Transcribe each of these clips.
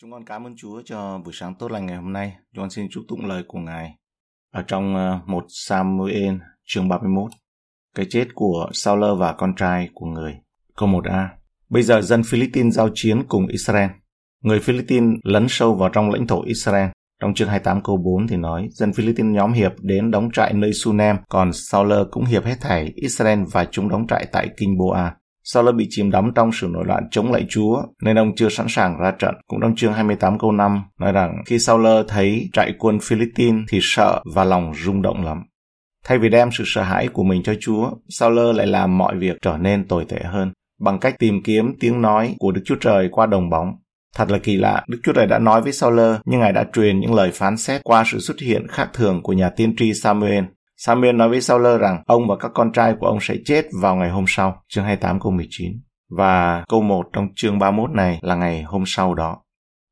Chúng con cảm ơn Chúa cho buổi sáng tốt lành ngày hôm nay. Chúng con xin chúc tụng lời của Ngài. Ở trong ờ, một Samuel chương 31, cái chết của Saul và con trai của người. Câu 1a. Bây giờ dân Philippines giao chiến cùng Israel. Người Philippines lấn sâu vào trong lãnh thổ Israel. Trong chương 28 câu 4 thì nói, dân Philippines nhóm hiệp đến đóng trại nơi Sunem, còn Saul cũng hiệp hết thảy Israel và chúng đóng trại tại Kinh Boa. Saul bị chìm đắm trong sự nổi loạn chống lại Chúa, nên ông chưa sẵn sàng ra trận. Cũng trong chương 28 câu 5 nói rằng khi Saul thấy trại quân Philippines thì sợ và lòng rung động lắm. Thay vì đem sự sợ hãi của mình cho Chúa, Saul lại làm mọi việc trở nên tồi tệ hơn bằng cách tìm kiếm tiếng nói của Đức Chúa Trời qua đồng bóng. Thật là kỳ lạ, Đức Chúa Trời đã nói với Saul, nhưng Ngài đã truyền những lời phán xét qua sự xuất hiện khác thường của nhà tiên tri Samuel. Samuel nói với Saul rằng ông và các con trai của ông sẽ chết vào ngày hôm sau, chương 28 câu 19. Và câu 1 trong chương 31 này là ngày hôm sau đó.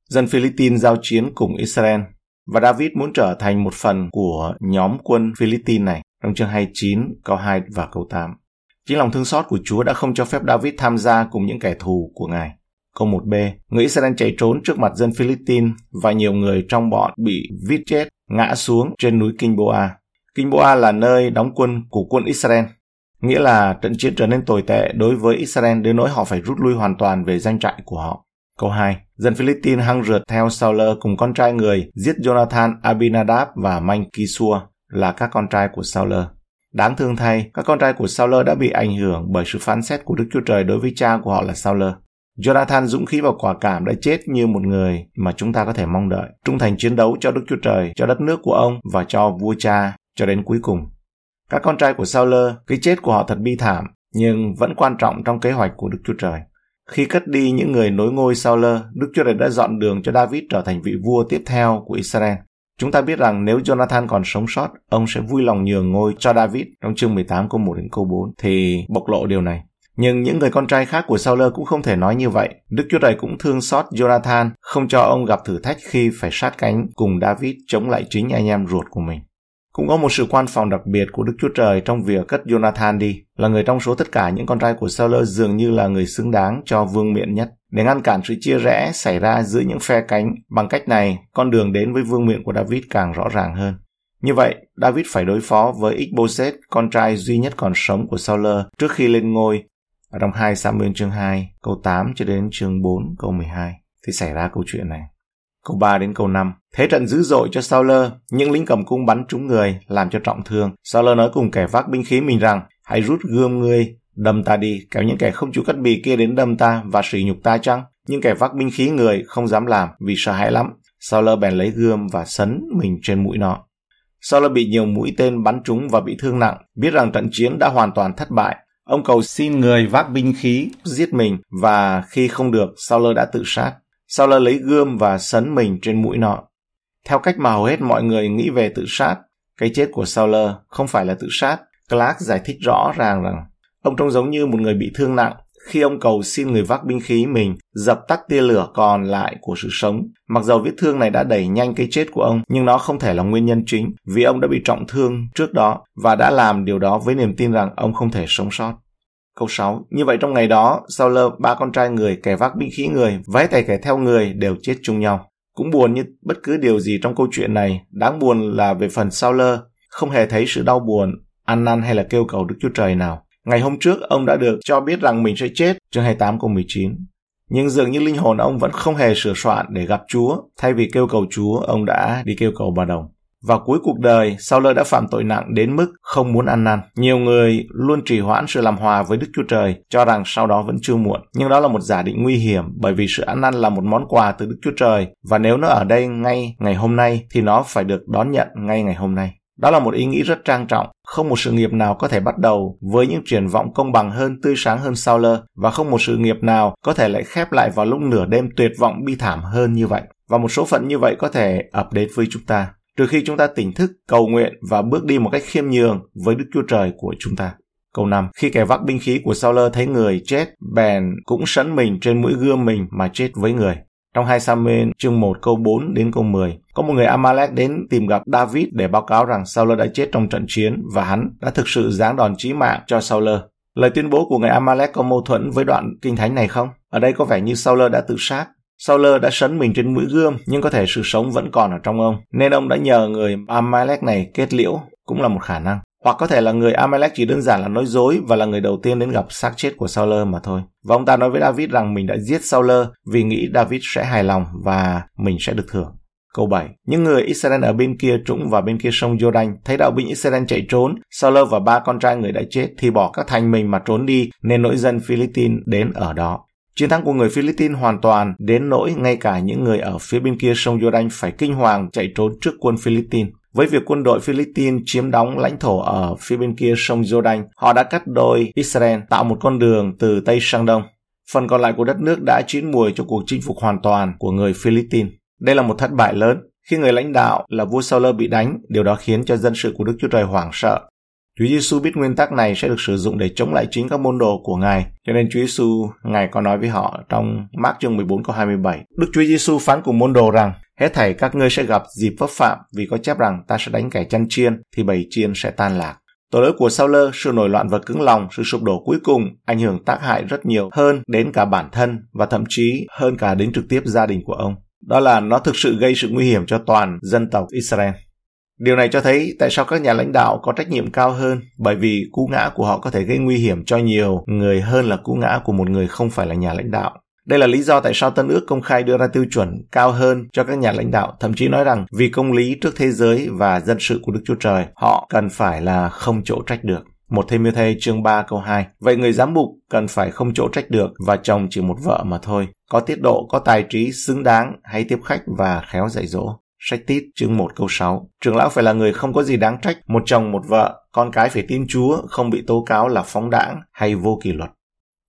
Dân Philippines giao chiến cùng Israel và David muốn trở thành một phần của nhóm quân Philippines này trong chương 29 câu 2 và câu 8. Chính lòng thương xót của Chúa đã không cho phép David tham gia cùng những kẻ thù của Ngài. Câu 1b, người Israel chạy trốn trước mặt dân Philippines và nhiều người trong bọn bị vít chết, ngã xuống trên núi Kinh Boa. Kinh Boa là nơi đóng quân của quân Israel, nghĩa là trận chiến trở nên tồi tệ đối với Israel đến nỗi họ phải rút lui hoàn toàn về danh trại của họ. Câu 2. Dân Philippines hăng rượt theo Saul cùng con trai người giết Jonathan, Abinadab và Manh Kisua là các con trai của Saul. Đáng thương thay, các con trai của Saul đã bị ảnh hưởng bởi sự phán xét của Đức Chúa Trời đối với cha của họ là Saul. Jonathan dũng khí và quả cảm đã chết như một người mà chúng ta có thể mong đợi, trung thành chiến đấu cho Đức Chúa Trời, cho đất nước của ông và cho vua cha cho đến cuối cùng. Các con trai của Saul, cái chết của họ thật bi thảm, nhưng vẫn quan trọng trong kế hoạch của Đức Chúa Trời. Khi cất đi những người nối ngôi Saul, Đức Chúa Trời đã dọn đường cho David trở thành vị vua tiếp theo của Israel. Chúng ta biết rằng nếu Jonathan còn sống sót, ông sẽ vui lòng nhường ngôi cho David trong chương 18 câu 1 đến câu 4 thì bộc lộ điều này. Nhưng những người con trai khác của Saul cũng không thể nói như vậy. Đức Chúa Trời cũng thương xót Jonathan, không cho ông gặp thử thách khi phải sát cánh cùng David chống lại chính anh em ruột của mình. Cũng có một sự quan phòng đặc biệt của Đức Chúa Trời trong việc cất Jonathan đi, là người trong số tất cả những con trai của Saul dường như là người xứng đáng cho vương miện nhất. Để ngăn cản sự chia rẽ xảy ra giữa những phe cánh, bằng cách này, con đường đến với vương miện của David càng rõ ràng hơn. Như vậy, David phải đối phó với Ishbosheth, con trai duy nhất còn sống của Saul trước khi lên ngôi. Ở trong 2 Samuel chương 2, câu 8 cho đến chương 4, câu 12 thì xảy ra câu chuyện này. Câu 3 đến câu 5. Thế trận dữ dội cho sauler những lính cầm cung bắn trúng người, làm cho trọng thương. sauler nói cùng kẻ vác binh khí mình rằng, hãy rút gươm ngươi, đâm ta đi, kéo những kẻ không chịu cắt bì kia đến đâm ta và sỉ nhục ta chăng? Nhưng kẻ vác binh khí người không dám làm vì sợ hãi lắm. sauler bèn lấy gươm và sấn mình trên mũi nó. sauler bị nhiều mũi tên bắn trúng và bị thương nặng, biết rằng trận chiến đã hoàn toàn thất bại. Ông cầu xin người vác binh khí giết mình và khi không được, sauler đã tự sát. Saul lấy gươm và sấn mình trên mũi nọ. Theo cách mà hầu hết mọi người nghĩ về tự sát, cái chết của Sauler không phải là tự sát. Clark giải thích rõ ràng rằng ông trông giống như một người bị thương nặng khi ông cầu xin người vác binh khí mình dập tắt tia lửa còn lại của sự sống. Mặc dầu vết thương này đã đẩy nhanh cái chết của ông, nhưng nó không thể là nguyên nhân chính vì ông đã bị trọng thương trước đó và đã làm điều đó với niềm tin rằng ông không thể sống sót. Câu 6. Như vậy trong ngày đó, Saul ba con trai người, kẻ vác binh khí người, vái tay kẻ theo người đều chết chung nhau. Cũng buồn như bất cứ điều gì trong câu chuyện này, đáng buồn là về phần Saul không hề thấy sự đau buồn, ăn năn hay là kêu cầu Đức Chúa Trời nào. Ngày hôm trước, ông đã được cho biết rằng mình sẽ chết, chương 28 câu 19. Nhưng dường như linh hồn ông vẫn không hề sửa soạn để gặp Chúa, thay vì kêu cầu Chúa, ông đã đi kêu cầu bà đồng. Vào cuối cuộc đời, Saul đã phạm tội nặng đến mức không muốn ăn năn. Nhiều người luôn trì hoãn sự làm hòa với Đức Chúa Trời, cho rằng sau đó vẫn chưa muộn. Nhưng đó là một giả định nguy hiểm, bởi vì sự ăn năn là một món quà từ Đức Chúa Trời, và nếu nó ở đây ngay ngày hôm nay, thì nó phải được đón nhận ngay ngày hôm nay. Đó là một ý nghĩ rất trang trọng. Không một sự nghiệp nào có thể bắt đầu với những triển vọng công bằng hơn, tươi sáng hơn Saul, và không một sự nghiệp nào có thể lại khép lại vào lúc nửa đêm tuyệt vọng bi thảm hơn như vậy. Và một số phận như vậy có thể ập đến với chúng ta trừ khi chúng ta tỉnh thức, cầu nguyện và bước đi một cách khiêm nhường với Đức Chúa Trời của chúng ta. Câu 5. Khi kẻ vác binh khí của Sauler thấy người chết, bèn cũng sẵn mình trên mũi gươm mình mà chết với người. Trong 2 Samuel chương 1 câu 4 đến câu 10, có một người Amalek đến tìm gặp David để báo cáo rằng Sauler đã chết trong trận chiến và hắn đã thực sự giáng đòn chí mạng cho Sauler. Lời tuyên bố của người Amalek có mâu thuẫn với đoạn kinh thánh này không? Ở đây có vẻ như Sauler đã tự sát. Sauler đã sấn mình trên mũi gươm nhưng có thể sự sống vẫn còn ở trong ông, nên ông đã nhờ người Amalek này kết liễu, cũng là một khả năng. Hoặc có thể là người Amalek chỉ đơn giản là nói dối và là người đầu tiên đến gặp xác chết của Sauler mà thôi. Và ông ta nói với David rằng mình đã giết Sauler vì nghĩ David sẽ hài lòng và mình sẽ được thưởng. Câu 7. Những người Israel ở bên kia trũng và bên kia sông Jordan thấy đạo binh Israel chạy trốn, Sauler và ba con trai người đã chết thì bỏ các thành mình mà trốn đi nên nỗi dân Philippines đến ở đó. Chiến thắng của người Philippines hoàn toàn đến nỗi ngay cả những người ở phía bên kia sông Jordan phải kinh hoàng chạy trốn trước quân Philippines. Với việc quân đội Philippines chiếm đóng lãnh thổ ở phía bên kia sông Jordan, họ đã cắt đôi Israel tạo một con đường từ Tây sang Đông. Phần còn lại của đất nước đã chín mùi cho cuộc chinh phục hoàn toàn của người Philippines. Đây là một thất bại lớn. Khi người lãnh đạo là vua Sauler bị đánh, điều đó khiến cho dân sự của Đức Chúa Trời hoảng sợ. Chúa Giêsu biết nguyên tắc này sẽ được sử dụng để chống lại chính các môn đồ của Ngài, cho nên Chúa Giêsu Ngài có nói với họ trong Mark chương 14 câu 27. Đức Chúa Giêsu phán cùng môn đồ rằng, hết thảy các ngươi sẽ gặp dịp vấp phạm vì có chép rằng ta sẽ đánh kẻ chăn chiên thì bầy chiên sẽ tan lạc. Tội lỗi của Saul, sự nổi loạn và cứng lòng, sự sụp đổ cuối cùng ảnh hưởng tác hại rất nhiều hơn đến cả bản thân và thậm chí hơn cả đến trực tiếp gia đình của ông. Đó là nó thực sự gây sự nguy hiểm cho toàn dân tộc Israel. Điều này cho thấy tại sao các nhà lãnh đạo có trách nhiệm cao hơn, bởi vì cú ngã của họ có thể gây nguy hiểm cho nhiều người hơn là cú ngã của một người không phải là nhà lãnh đạo. Đây là lý do tại sao Tân ước công khai đưa ra tiêu chuẩn cao hơn cho các nhà lãnh đạo, thậm chí nói rằng vì công lý trước thế giới và dân sự của Đức Chúa Trời, họ cần phải là không chỗ trách được. Một thêm như thê chương 3 câu 2. Vậy người giám mục cần phải không chỗ trách được và chồng chỉ một vợ mà thôi. Có tiết độ, có tài trí, xứng đáng, hay tiếp khách và khéo dạy dỗ. Sách tít chương 1 câu 6. Trưởng lão phải là người không có gì đáng trách, một chồng một vợ, con cái phải tin Chúa, không bị tố cáo là phóng đãng hay vô kỷ luật.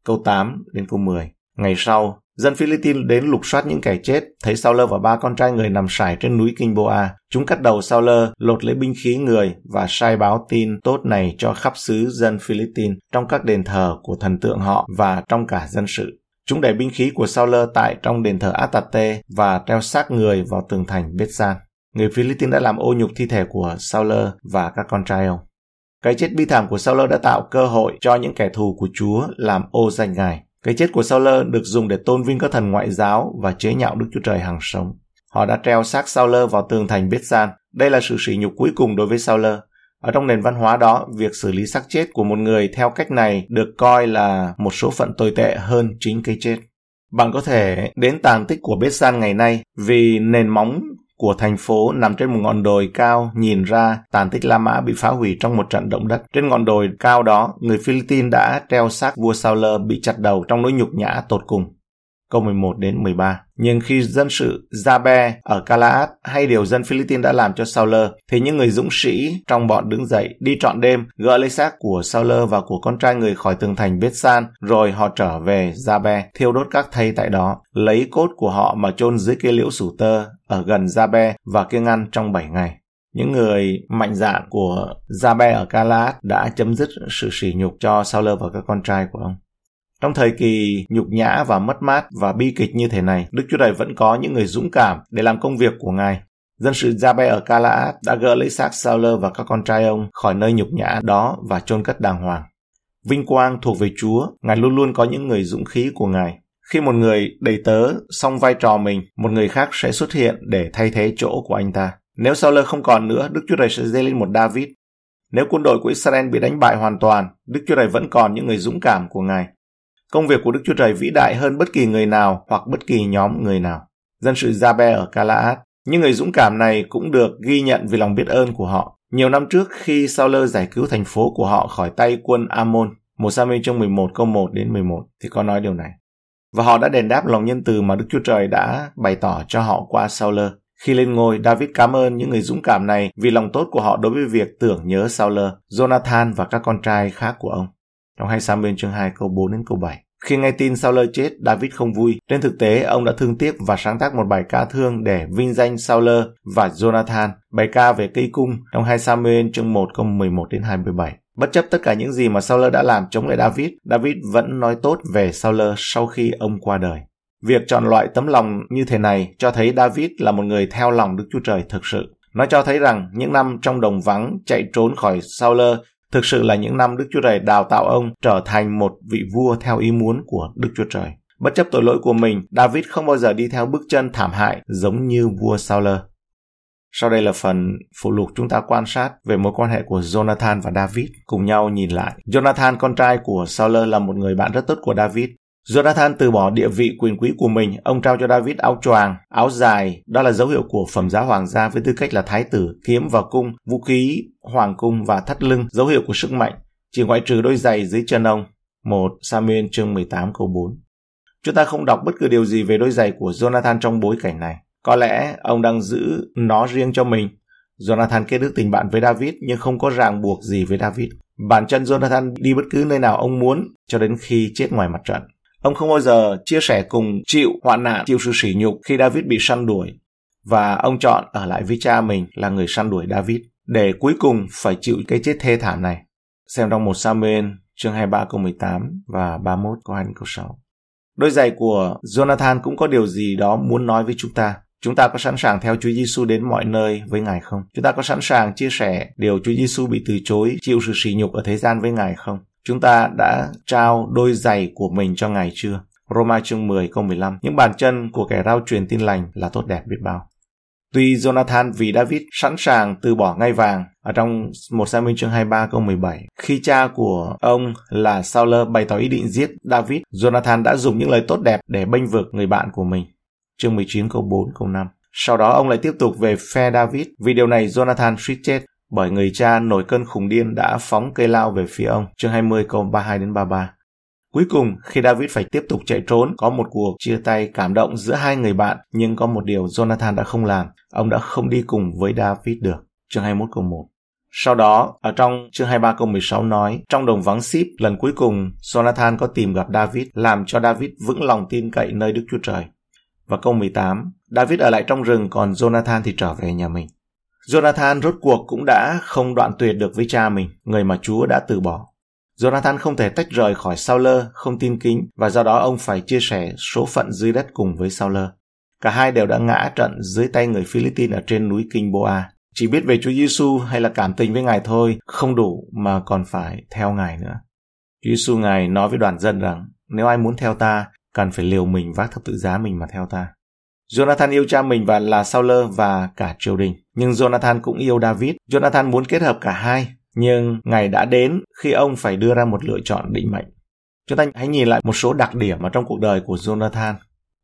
Câu 8 đến câu 10. Ngày sau, Dân Philippines đến lục soát những kẻ chết, thấy Sauler và ba con trai người nằm sải trên núi Kinh Boa. Chúng cắt đầu Sauler, lột lấy binh khí người và sai báo tin tốt này cho khắp xứ dân Philippines trong các đền thờ của thần tượng họ và trong cả dân sự. Chúng để binh khí của Sauler tại trong đền thờ Atate và treo xác người vào tường thành Betsan. Người Philippines đã làm ô nhục thi thể của Sauler và các con trai ông. Cái chết bi thảm của Sauler đã tạo cơ hội cho những kẻ thù của Chúa làm ô danh Ngài. Cái chết của Sauler được dùng để tôn vinh các thần ngoại giáo và chế nhạo Đức Chúa Trời hàng sống. Họ đã treo xác Sauler vào tường thành Bethsan. Đây là sự sỉ nhục cuối cùng đối với Sauler. Ở trong nền văn hóa đó, việc xử lý xác chết của một người theo cách này được coi là một số phận tồi tệ hơn chính cái chết. Bạn có thể đến tàn tích của Besan ngày nay vì nền móng của thành phố nằm trên một ngọn đồi cao nhìn ra tàn tích La Mã bị phá hủy trong một trận động đất. Trên ngọn đồi cao đó, người Philippines đã treo xác vua Sauler bị chặt đầu trong nỗi nhục nhã tột cùng câu 11 đến 13. Nhưng khi dân sự Jabe ở Calaat hay điều dân Philippines đã làm cho Sauler, thì những người dũng sĩ trong bọn đứng dậy đi trọn đêm, gỡ lấy xác của Sauler và của con trai người khỏi tường thành Bethsan, rồi họ trở về Jabe, thiêu đốt các thây tại đó, lấy cốt của họ mà chôn dưới cây liễu sủ tơ ở gần Jabe và kiêng ăn trong 7 ngày. Những người mạnh dạn của Jabe ở Kalaat đã chấm dứt sự sỉ nhục cho Sauler và các con trai của ông. Trong thời kỳ nhục nhã và mất mát và bi kịch như thế này, Đức Chúa Trời vẫn có những người dũng cảm để làm công việc của Ngài. Dân sự Jabe ở Calaat đã gỡ lấy xác Sauler và các con trai ông khỏi nơi nhục nhã đó và chôn cất đàng hoàng. Vinh quang thuộc về Chúa, Ngài luôn luôn có những người dũng khí của Ngài. Khi một người đầy tớ xong vai trò mình, một người khác sẽ xuất hiện để thay thế chỗ của anh ta. Nếu Sauler không còn nữa, Đức Chúa Trời sẽ dây lên một David. Nếu quân đội của Israel bị đánh bại hoàn toàn, Đức Chúa Trời vẫn còn những người dũng cảm của Ngài. Công việc của Đức Chúa Trời vĩ đại hơn bất kỳ người nào hoặc bất kỳ nhóm người nào. Dân sự Jabe ở Kalaat, những người dũng cảm này cũng được ghi nhận vì lòng biết ơn của họ. Nhiều năm trước khi Sauler giải cứu thành phố của họ khỏi tay quân amon một Samuel chương 11 câu 1 đến 11 thì có nói điều này. Và họ đã đền đáp lòng nhân từ mà Đức Chúa Trời đã bày tỏ cho họ qua Sauler. Khi lên ngôi, David cảm ơn những người dũng cảm này vì lòng tốt của họ đối với việc tưởng nhớ Sauler, Jonathan và các con trai khác của ông. Trong 2 Samuel chương 2 câu 4 đến câu 7. Khi nghe tin Sauler chết, David không vui. Trên thực tế, ông đã thương tiếc và sáng tác một bài ca thương để vinh danh Sauler và Jonathan, bài ca về cây cung trong 2 Samuel chương 1 câu 11 đến 27. Bất chấp tất cả những gì mà Sauler đã làm chống lại David, David vẫn nói tốt về Sauler sau khi ông qua đời. Việc chọn loại tấm lòng như thế này cho thấy David là một người theo lòng Đức Chúa Trời thực sự. Nó cho thấy rằng những năm trong đồng vắng chạy trốn khỏi Sauler Thực sự là những năm Đức Chúa Trời đào tạo ông trở thành một vị vua theo ý muốn của Đức Chúa Trời. Bất chấp tội lỗi của mình, David không bao giờ đi theo bước chân thảm hại giống như vua Saul. Sau đây là phần phụ lục chúng ta quan sát về mối quan hệ của Jonathan và David. Cùng nhau nhìn lại. Jonathan, con trai của Saul là một người bạn rất tốt của David. Jonathan từ bỏ địa vị quyền quý của mình, ông trao cho David áo choàng, áo dài, đó là dấu hiệu của phẩm giá hoàng gia với tư cách là thái tử, kiếm và cung, vũ khí, hoàng cung và thắt lưng, dấu hiệu của sức mạnh, chỉ ngoại trừ đôi giày dưới chân ông. 1 Samuel chương 18 câu 4 Chúng ta không đọc bất cứ điều gì về đôi giày của Jonathan trong bối cảnh này. Có lẽ ông đang giữ nó riêng cho mình. Jonathan kết đức tình bạn với David nhưng không có ràng buộc gì với David. bàn chân Jonathan đi bất cứ nơi nào ông muốn cho đến khi chết ngoài mặt trận. Ông không bao giờ chia sẻ cùng chịu hoạn nạn, chịu sự sỉ nhục khi David bị săn đuổi. Và ông chọn ở lại với cha mình là người săn đuổi David, để cuối cùng phải chịu cái chết thê thảm này. Xem trong một Samuel chương 23 câu 18 và 31 câu 2 câu 6. Đôi giày của Jonathan cũng có điều gì đó muốn nói với chúng ta. Chúng ta có sẵn sàng theo Chúa Giêsu đến mọi nơi với Ngài không? Chúng ta có sẵn sàng chia sẻ điều Chúa Giêsu bị từ chối, chịu sự sỉ nhục ở thế gian với Ngài không? Chúng ta đã trao đôi giày của mình cho Ngài chưa? Roma chương 10 câu 15 Những bàn chân của kẻ rao truyền tin lành là tốt đẹp biết bao. Tuy Jonathan vì David sẵn sàng từ bỏ ngay vàng ở trong một Samuel chương 23 câu 17, khi cha của ông là Saul bày tỏ ý định giết David, Jonathan đã dùng những lời tốt đẹp để bênh vực người bạn của mình. Chương 19 câu 4 câu 5. Sau đó ông lại tiếp tục về phe David, vì điều này Jonathan suýt chết bởi người cha nổi cơn khủng điên đã phóng cây lao về phía ông. Chương 20 câu 32 đến 33. Cuối cùng, khi David phải tiếp tục chạy trốn, có một cuộc chia tay cảm động giữa hai người bạn, nhưng có một điều Jonathan đã không làm, ông đã không đi cùng với David được. Chương 21 câu 1 Sau đó, ở trong chương 23 câu 16 nói, trong đồng vắng ship, lần cuối cùng, Jonathan có tìm gặp David, làm cho David vững lòng tin cậy nơi Đức Chúa Trời. Và câu 18, David ở lại trong rừng, còn Jonathan thì trở về nhà mình. Jonathan rốt cuộc cũng đã không đoạn tuyệt được với cha mình, người mà Chúa đã từ bỏ. Jonathan không thể tách rời khỏi Saul, không tin kính và do đó ông phải chia sẻ số phận dưới đất cùng với Saul. Cả hai đều đã ngã trận dưới tay người Philippines ở trên núi Kinh Boa. Chỉ biết về Chúa Giêsu hay là cảm tình với Ngài thôi không đủ mà còn phải theo Ngài nữa. Chúa Giêsu Ngài nói với đoàn dân rằng nếu ai muốn theo ta, cần phải liều mình vác thập tự giá mình mà theo ta. Jonathan yêu cha mình và là Sauler và cả triều đình. Nhưng Jonathan cũng yêu David. Jonathan muốn kết hợp cả hai nhưng ngày đã đến khi ông phải đưa ra một lựa chọn định mệnh. Chúng ta hãy nhìn lại một số đặc điểm ở trong cuộc đời của Jonathan.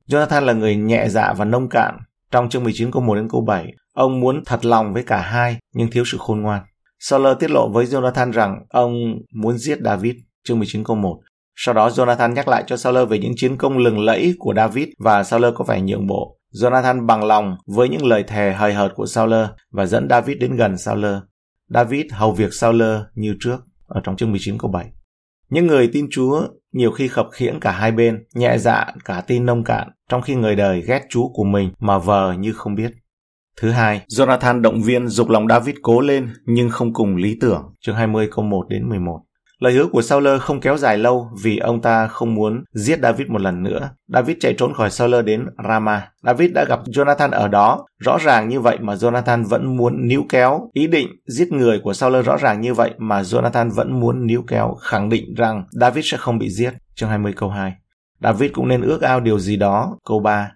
Jonathan là người nhẹ dạ và nông cạn. Trong chương 19 câu 1 đến câu 7, ông muốn thật lòng với cả hai nhưng thiếu sự khôn ngoan. Sauler tiết lộ với Jonathan rằng ông muốn giết David, chương 19 câu 1. Sau đó Jonathan nhắc lại cho Sauler về những chiến công lừng lẫy của David và Sauler có vẻ nhượng bộ. Jonathan bằng lòng với những lời thề hời hợt của Saul và dẫn David đến gần Saul. David hầu việc Saul như trước ở trong chương 19 câu 7. Những người tin Chúa nhiều khi khập khiễng cả hai bên, nhẹ dạ cả tin nông cạn, trong khi người đời ghét Chúa của mình mà vờ như không biết. Thứ hai, Jonathan động viên dục lòng David cố lên nhưng không cùng lý tưởng, chương 20 câu 1 đến 11. Lời hứa của Saul không kéo dài lâu vì ông ta không muốn giết David một lần nữa. David chạy trốn khỏi Saul đến Rama. David đã gặp Jonathan ở đó. Rõ ràng như vậy mà Jonathan vẫn muốn níu kéo. Ý định giết người của Saul rõ ràng như vậy mà Jonathan vẫn muốn níu kéo khẳng định rằng David sẽ không bị giết. Chương 20 câu 2. David cũng nên ước ao điều gì đó. Câu 3.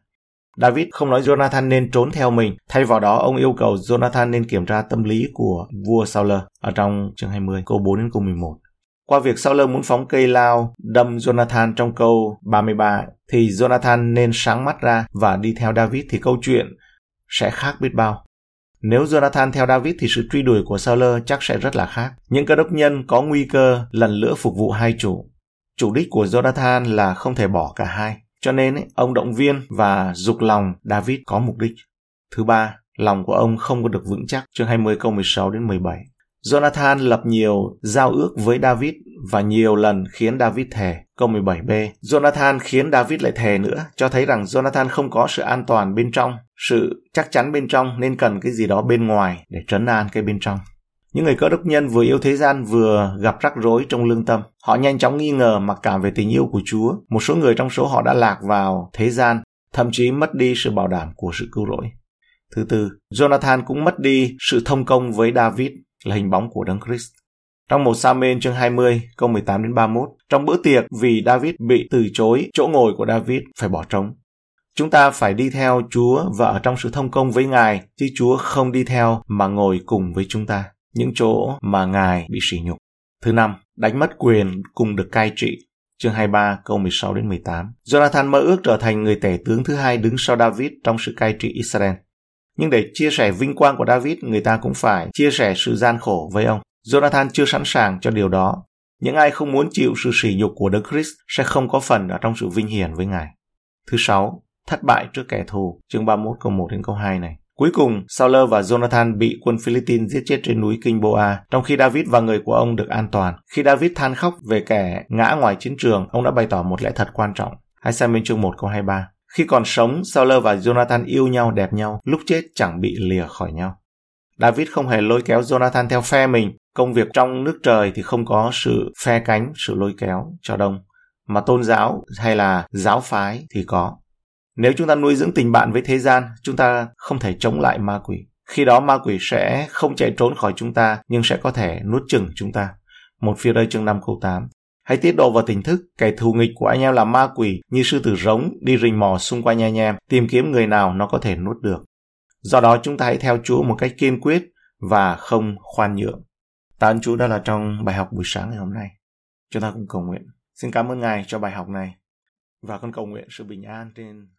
David không nói Jonathan nên trốn theo mình, thay vào đó ông yêu cầu Jonathan nên kiểm tra tâm lý của vua Saul ở trong chương 20 câu 4 đến câu 11. Qua việc Sauler muốn phóng cây lao đâm Jonathan trong câu 33 thì Jonathan nên sáng mắt ra và đi theo David thì câu chuyện sẽ khác biết bao. Nếu Jonathan theo David thì sự truy đuổi của Sauler chắc sẽ rất là khác. Những cơ đốc nhân có nguy cơ lần lnữa phục vụ hai chủ. Chủ đích của Jonathan là không thể bỏ cả hai. Cho nên ông động viên và dục lòng David có mục đích. Thứ ba, lòng của ông không có được vững chắc. Chương 20 câu 16 đến 17. Jonathan lập nhiều giao ước với David và nhiều lần khiến David thề. Câu 17b, Jonathan khiến David lại thề nữa, cho thấy rằng Jonathan không có sự an toàn bên trong, sự chắc chắn bên trong nên cần cái gì đó bên ngoài để trấn an cái bên trong. Những người cơ đốc nhân vừa yêu thế gian vừa gặp rắc rối trong lương tâm. Họ nhanh chóng nghi ngờ mặc cảm về tình yêu của Chúa. Một số người trong số họ đã lạc vào thế gian, thậm chí mất đi sự bảo đảm của sự cứu rỗi. Thứ tư, Jonathan cũng mất đi sự thông công với David là hình bóng của Đấng Christ. Trong một Sa-mênh chương 20, câu 18 đến 31, trong bữa tiệc vì David bị từ chối, chỗ ngồi của David phải bỏ trống. Chúng ta phải đi theo Chúa và ở trong sự thông công với Ngài, chứ Chúa không đi theo mà ngồi cùng với chúng ta, những chỗ mà Ngài bị sỉ nhục. Thứ năm, đánh mất quyền cùng được cai trị. Chương 23 câu 16 đến 18. Jonathan mơ ước trở thành người tể tướng thứ hai đứng sau David trong sự cai trị Israel. Nhưng để chia sẻ vinh quang của David, người ta cũng phải chia sẻ sự gian khổ với ông. Jonathan chưa sẵn sàng cho điều đó. Những ai không muốn chịu sự sỉ nhục của Đấng Christ sẽ không có phần ở trong sự vinh hiển với Ngài. Thứ sáu, thất bại trước kẻ thù, chương 31 câu 1 đến câu 2 này. Cuối cùng, Saul và Jonathan bị quân Philippines giết chết trên núi Kinh Boa, trong khi David và người của ông được an toàn. Khi David than khóc về kẻ ngã ngoài chiến trường, ông đã bày tỏ một lẽ thật quan trọng. Hãy xem bên chương 1 câu 23. Khi còn sống, Saul và Jonathan yêu nhau đẹp nhau, lúc chết chẳng bị lìa khỏi nhau. David không hề lôi kéo Jonathan theo phe mình. Công việc trong nước trời thì không có sự phe cánh, sự lôi kéo cho đông. Mà tôn giáo hay là giáo phái thì có. Nếu chúng ta nuôi dưỡng tình bạn với thế gian, chúng ta không thể chống lại ma quỷ. Khi đó ma quỷ sẽ không chạy trốn khỏi chúng ta, nhưng sẽ có thể nuốt chừng chúng ta. Một phía đây chương 5 câu 8. Hãy tiết độ vào tỉnh thức, kẻ thù nghịch của anh em là ma quỷ, như sư tử rống, đi rình mò xung quanh anh em, tìm kiếm người nào nó có thể nuốt được. Do đó chúng ta hãy theo Chúa một cách kiên quyết và không khoan nhượng. Tạ ơn Chúa đó là trong bài học buổi sáng ngày hôm nay. Chúng ta cùng cầu nguyện. Xin cảm ơn Ngài cho bài học này. Và con cầu nguyện sự bình an trên